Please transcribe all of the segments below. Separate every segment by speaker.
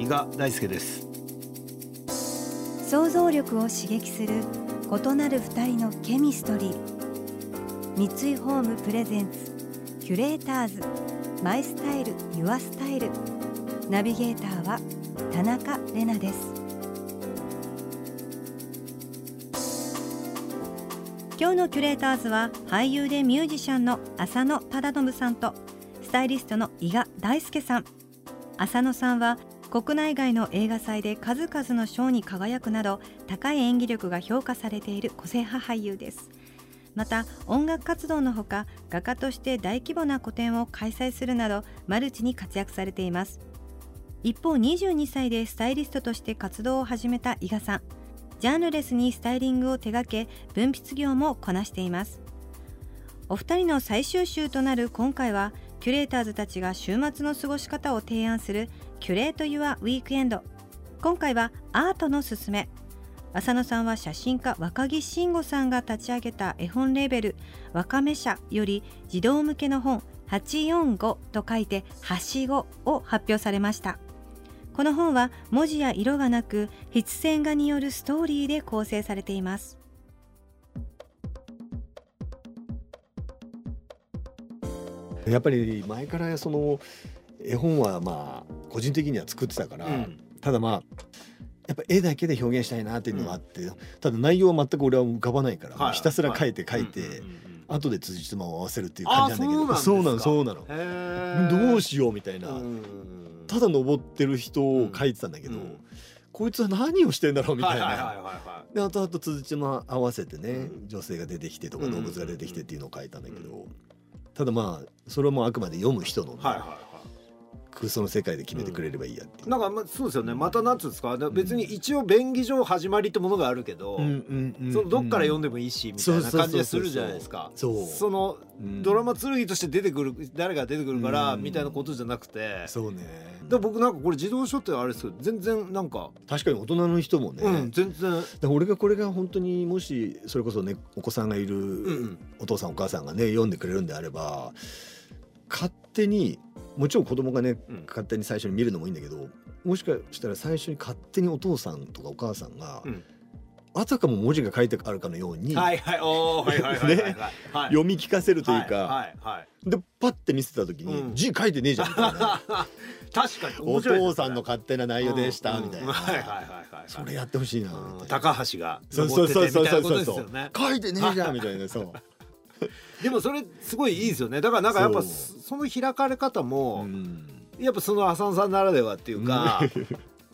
Speaker 1: 伊賀大輔です。
Speaker 2: 想像力を刺激する異なる二人のケミストリー。三井ホームプレゼンツキュレーターズマイスタイルユアスタイル。ナビゲーターは田中れなです。今日のキュレーターズは俳優でミュージシャンの浅野忠信さんとスタイリストの伊賀大輔さん。浅野さんは国内外の映画祭で数々の賞に輝くなど高い演技力が評価されている個性派俳優です。また音楽活動のほか画家として大規模な個展を開催するなどマルチに活躍されています。一方22歳でスタイリストとして活動を始めた伊賀さんジャンルレスにスタイリングを手掛け分泌業もこなしています。お二人の最終週となる今回はキュレーターズたちが週末の過ごし方を提案するキュレート・ユア・ウィークエンド。今回はアートのすすめ。浅野さんは写真家若木慎吾さんが立ち上げた絵本レーベル「わかめ社」より児童向けの本「845」と書いて「はしご」を発表されました。この本は文字や色がなく筆線画によるストーリーで構成されています。
Speaker 1: やっぱり前からその絵本はまあ個人的には作ってたから、うん、ただまあやっぱ絵だけで表現したいなっていうのがあって、うん、ただ内容は全く俺は浮かばないから、はい、ひたすら書いて書いて、はい。後で辻褄を合わせるっていう感じなんだけど。そうなのそうなの。どうしようみたいな。ただ登ってる人を書いてたんだけど、こいつは何をしてんだろうみたいな。で後々辻褄合わせてね、女性が出てきてとか動物が出てきてっていうのを書いたんだけど、ただまあそれはもうあくまで読む人の、ね、はいはい空想の世界で決めてくれればいいやっていう、
Speaker 3: うん、なんかまあそうですよね。またなんつうんですか？別に一応便宜上始まりってものがあるけど、そのどっから読んでもいいしみたいな感じでするじゃないですか。その、ドラマ剣として出てくる誰が出てくるから、みたいなことじゃなくて。
Speaker 1: そうね。
Speaker 3: で僕なんかこれ児童書ってあれですけど全然なんか。
Speaker 1: 確かに大人の人もね、う
Speaker 3: ん、全然。
Speaker 1: 俺がこれが本当にもしそれこそねお子さんがいるお父さんお母さんがね読んでくれるんであれば勝手にもちろん子供がね、うん、勝手に最初に見るのもいいんだけどもしかしたら最初に勝手にお父さんとかお母さんが、うん。あたかも文字が書いてあるかのように読み聞かせるというか、はいはい、でパッて見せた時に、うん、字書いてねえじゃんみたいな
Speaker 3: 確かに
Speaker 1: お父さんの勝手な内容でした、みたいな、それやってほしいな、
Speaker 3: 高橋が
Speaker 1: そうそうそうそうそうそう、書いてねえじゃんみたいな。そう
Speaker 3: でもそれすごいいいですよね。だからなんかやっぱその開かれ方も、やっぱその浅野さんならではっていうか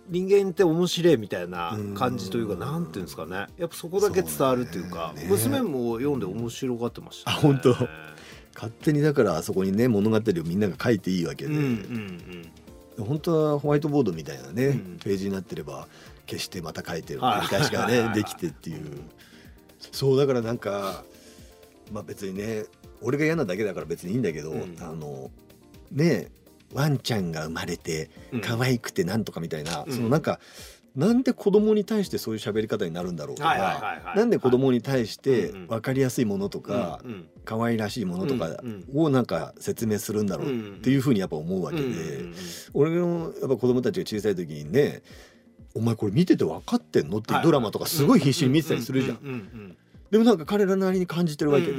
Speaker 3: 人間って面白いみたいな感じというかなんていうんですかね。やっぱそこだけ伝わるっていうか娘も読んで面白がってました、
Speaker 1: ね、あ本当。勝手にだからあそこにね物語をみんなが書いていいわけで、うんうんうん、本当はホワイトボードみたいなね、うん、ページになってれば消してまた書いてる繰り返しがねできてっていう。そうだからなんかまあ別にね俺が嫌なだけだから別にいいんだけど、うん、あのねワンちゃんが生まれて可愛くてなんとかみたいな、うん、そのなんかなんで子供に対してそういう喋り方になるんだろうとかなんで子供に対して分かりやすいものとか可愛らしいものとかをなんか説明するんだろうっていうふうにやっぱ思うわけで俺のやっぱ子供たちが小さい時にねお前これ見てて分かってんのっていうドラマとかすごい必死に見てたりするじゃん。でもなんか彼らなりに感じてるわけで。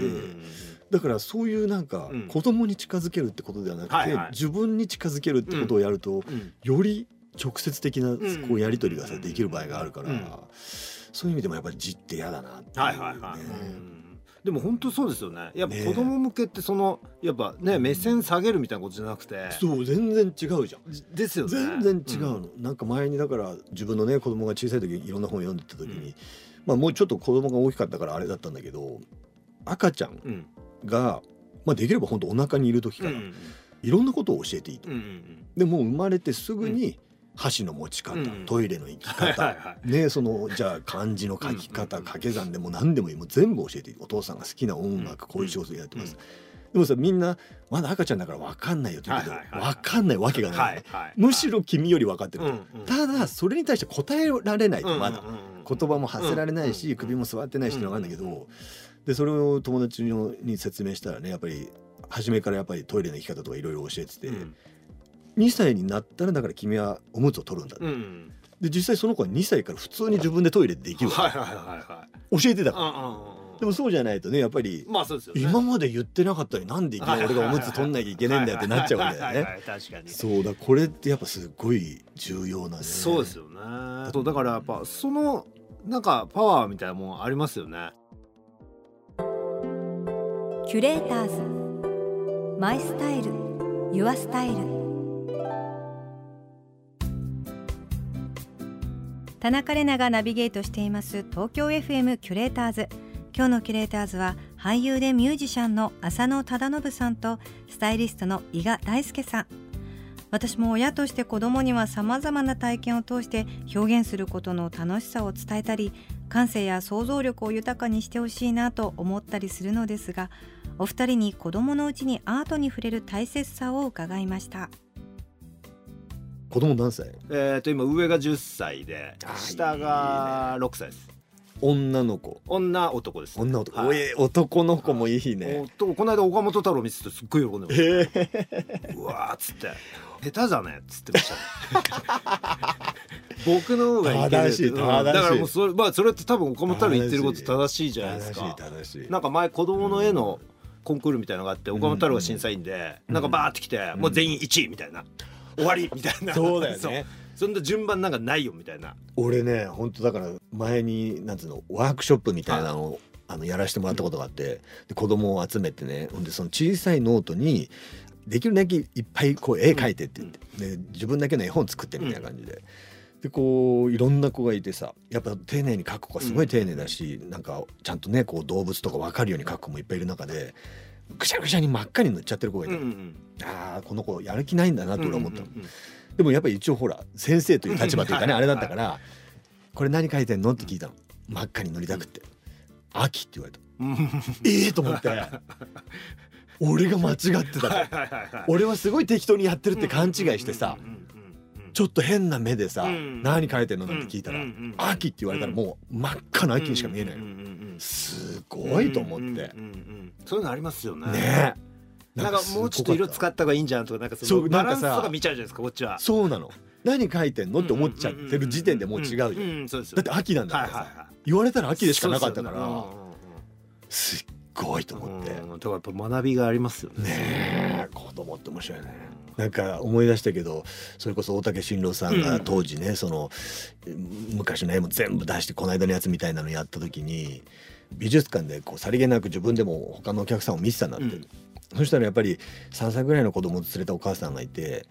Speaker 1: だからそういうなんか子供に近づけるってことではなくて、自分に近づけるってことをやると、より直接的なこうやり取りがさできる場合があるから、そういう意味でもやっぱり字って嫌だなってね。はいはいはい。
Speaker 3: でも本当そうですよね。やっぱ子供向けってその、やっぱね目線下げるみたいなことじゃなくて。
Speaker 1: そう全然違うじゃん。
Speaker 3: ですよね。
Speaker 1: 全然違うの、うん、なんか前にだから自分のね子供が小さい時いろんな本読んでた時に、うんまあ、もうちょっと子供が大きかったからあれだったんだけど赤ちゃんが、まあ、できれば本当お腹にいる時から、いろんなことを教えていいと。でも生まれてすぐに箸の持ち方、うん、トイレの行き方、ねそのじゃあ漢字の書き方、掛け算でも何でもいいもう全部教えてお父さんが好きな音楽、こういう仕事やってます。でもさみんなまだ赤ちゃんだから分かんないよって言うけど、分かんないわけがない、むしろ君より分かってる、ただそれに対して答えられないとまだ、言葉も発せられないし、首も座ってないしって分かるんだけど、でそれを友達に説明したらねやっぱり初めからやっぱりトイレの行き方とかいろいろ教えてて、うん、2歳になったらだから君はおむつを取るんだ、うん、で実際その子は2歳から普通に自分でトイレできる、はいはいはいはい、教えてたから。でもそうじゃないとねやっぱり、まあそうですよ、ね、今まで言ってなかったのになんでいきなり俺がおむつ取んなきゃいけないんだよってなっちゃうわけだよね。確かに。そうだこれってやっぱすごい重要なね。
Speaker 3: そうですよね。だからやっぱそのなんかパワーみたいなもんありますよね。
Speaker 2: キュレーターズ。マイスタイル。ユアスタイル。田中れながナビゲートしています。東京 FM キュレーターズ。今日のキュレーターズは俳優でミュージシャンの浅野忠信さんとスタイリストの伊賀大輔さん。私も親として子供にはさまざまな体験を通して表現することの楽しさを伝えたり感性や想像力を豊かにしてほしいなと思ったりするのですがお二人に子供のうちにアートに触れる大切さを伺いました。
Speaker 1: 子供何歳？
Speaker 3: えっ、と今上が10歳で下が6歳です
Speaker 1: 女の子。
Speaker 3: 女男です、
Speaker 1: 女男、はい、男の子もいいね。
Speaker 3: 男この間岡本太郎見ててすっごい喜んでました、えー、うわっつって。下手じゃねっつってました、僕の方がいける正しいだからもうそれまあそれって多分岡本太郎言ってること正しいじゃないですか。正しいなんか前子供の絵のコンクールみたいなのがあって岡本太郎が審査員で、なんかバーって来て、もう全員1位みたいな、終わりみたいな。
Speaker 1: そうだよね
Speaker 3: そんな順番なんかないよみたいな。
Speaker 1: 俺ね本当だから前になんつうのワークショップみたいなのをあのやらせてもらったことがあって、で子供を集めてねほんでその小さいノートにできるだけいっぱいこう絵描いてって言って、で自分だけの絵本作ってみたいな感じで。でこういろんな子がいてさやっぱ丁寧に描く子がすごい丁寧だし、うん、なんかちゃんとねこう動物とか分かるように描く子もいっぱいいる中でぐしゃぐしゃに真っ赤に塗っちゃってる子がいて、うんうん、ああこの子やる気ないんだなと俺は思ったの、うんうんうん、でもやっぱり一応ほら先生という立場というかねあれだったから「これ何書いてんの?」って聞いたの。真っ赤に塗りたくって「秋」って言われた。ええと思って。俺が間違ってた俺はすごい適当にやってるって勘違いしてさちょっと変な目でさ「何書いてんの?」なんて聞いたら「秋」って言われたらもう真っ赤な秋にしか見えないすごいと思って。
Speaker 3: そういうのありますよね。
Speaker 1: ね
Speaker 3: なんかもうちょっと色使った方がいいんじゃんとかなんかそのバランスとか見ちゃうじゃないですかこっちは。
Speaker 1: そうなの。何書いてんのって思っちゃってる時点でもう違うじゃん。だって秋なんだからさ言われたら秋でしかなかったからすっごいと思って。だ
Speaker 3: からやっぱ学びがありますよね。
Speaker 1: ね子供って面白いね。なんか思い出したけどそれこそ大竹新郎さんが当時ね、その昔の絵も全部出してこの間のやつみたいなのやった時に美術館でこうさりげなく自分でも他のお客さんを見てたんだって、うん、そしたらやっぱり3歳ぐらいの子供を連れたお母さんがいて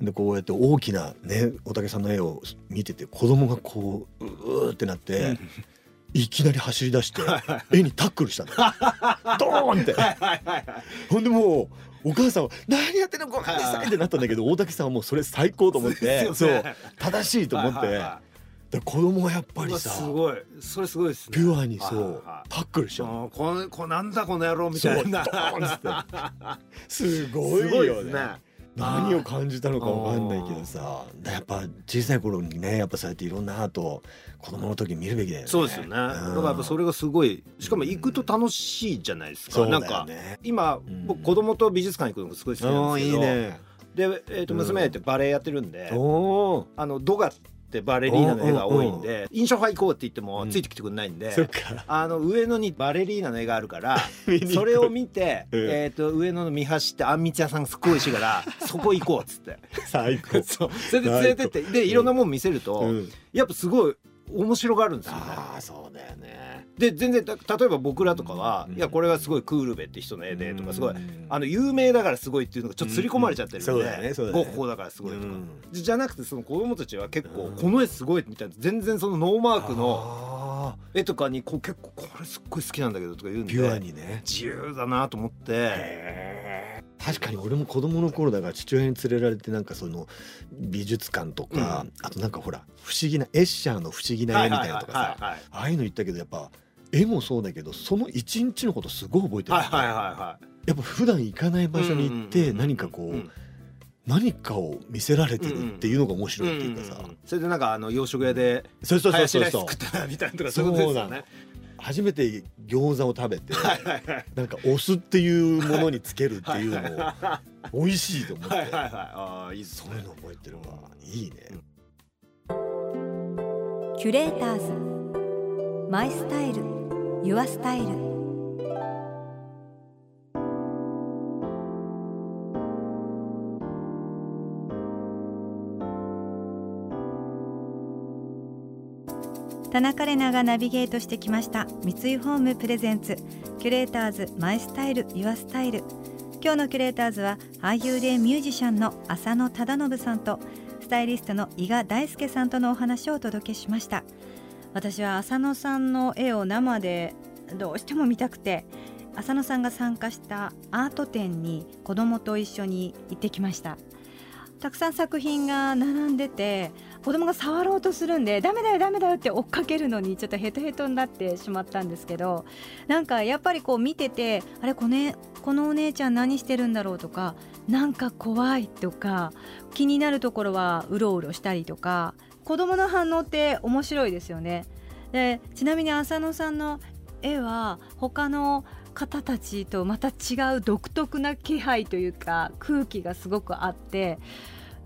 Speaker 1: でこうやって大きなね大竹さんの絵を見てて子供がこううーってなって。いきなり走り出して絵にタックルしたの。ドーンって。ほんでもうお母さんは「何やってんのごめんなさい」ってなったんだけど大竹さんはもうそれ最高と思ってそう正しいと思ってで子供はやっぱりさ
Speaker 3: すごい。それすごいです
Speaker 1: ね。ピュアにそうタックルしちゃう
Speaker 3: このこなんだこの野郎みたいな。
Speaker 1: すごいよね。何を感じたのかわかんないけどさやっぱ小さい頃にねやっぱそうやっていろんなアートを子供の時見るべきだよね。
Speaker 3: そうですよね、うん、だからやっぱそれがすごいしかも行くと楽しいじゃないですか、うん、なんか今、僕子供と美術館行くのがすごい好きなんですけど。いいね。で、えー、と娘ってバレエやってるんで、あのドガってバレリーナの絵が多いんで印象派行こうって言ってもついてきてくれないんで、あの上野にバレリーナの絵があるから それを見て、えー、と上野の見走ってあんみつ屋さんがすっごい美味しいから そこ行こうっつって。
Speaker 1: 最高。
Speaker 3: そう。それで連れてって。でいろんなもん見せると、やっぱすごい面白がるんですよね。
Speaker 1: あそうだよね。
Speaker 3: で全然例えば僕らとかは、いやこれはすごいクールベって人の絵でとかすごい、あの有名だからすごいっていうのがちょっと刷り込まれちゃってるんで、ゴッホだからすごいとか、じゃなくてその子供たちは結構この絵すごいみたいな全然そのノーマークの絵とかにこう結構これすっごい好きなんだけどとか言うんで
Speaker 1: ピュアにね。
Speaker 3: 自由だなと思って。
Speaker 1: 確かに俺も子供の頃だから父親に連れられてなんかその美術館とか、うん、あとなんかほら不思議なエッシャーの不思議な絵みたいなとかさああいうの言ったけどやっぱ絵もそうだけどその一日のことすごい覚えてる、はいはいはいはい、やっぱ普段行かない場所に行って何かこう、何かを見せられてるっていうのが面白いっていうかさ、
Speaker 3: それでなんかあの洋食屋で
Speaker 1: そうそうそうそう
Speaker 3: 作ったみたいなとかそういうことですよね
Speaker 1: 初めて餃子を食べてなんかお酢っていうものにつけるっていうのを美味しいと思って。ああいいそういうの覚えてるわ。いいね、
Speaker 2: キュレーターズ。マイスタイル。ユアスタイル田中麗奈がナビゲートしてきました。三井ホームプレゼンツ。キュレーターズマイスタイルユアスタイル。今日のキュレーターズは俳優でミュージシャンの浅野忠信さんとスタイリストの伊賀大輔さんとのお話をお届けしました。私は浅野さんの絵を生でどうしても見たくて浅野さんが参加したアート展に子供と一緒に行ってきました。たくさん作品が並んでて子供が触ろうとするんでダメだよダメだよって追っかけるのにちょっとヘトヘトになってしまったんですけどなんかやっぱりこう見ててあれこのこのお姉ちゃん何してるんだろうとかなんか怖いとか気になるところはうろうろしたりとか子供の反応って面白いですよね。でちなみに浅野さんの絵は他の方たちとまた違う独特な気配というか空気がすごくあって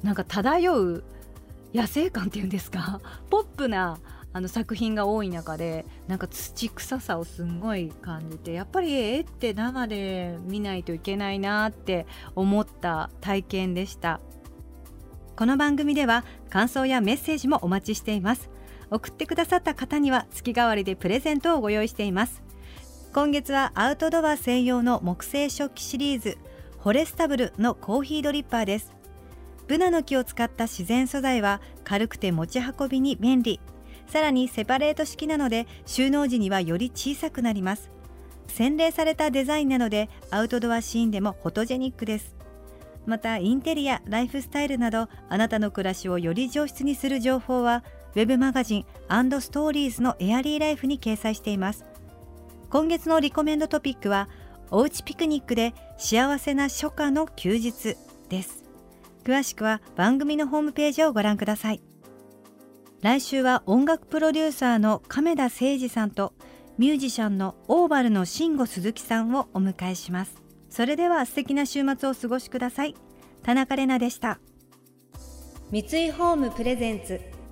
Speaker 2: なんか漂う野生感っていうんですか？ポップなあの作品が多い中でなんか土臭さをすんごい感じてやっぱり絵って生で見ないといけないなって思った体験でした。この番組では感想やメッセージもお待ちしています。送ってくださった方には月替わりでプレゼントをご用意しています。今月はアウトドア専用の木製食器シリーズフォレスタブルのコーヒードリッパーです。ブナの木を使った自然素材は軽くて持ち運びに便利。さらにセパレート式なので収納時にはより小さくなります。洗練されたデザインなのでアウトドアシーンでもフォトジェニックです。またインテリアライフスタイルなどあなたの暮らしをより上質にする情報はウェブマガジンストーリーズのエアリーライフに掲載しています。今月のリコメンドトピックはおうちピクニックで幸せな初夏の休日です。詳しくは番組のホームページをご覧ください。来週は音楽プロデューサーの亀田誠二さんとミュージシャンのオーバルの慎吾鈴木さんをお迎えします。それでは素敵な週末をお過ごしください。田中れなでした。三井ホームプレゼンツ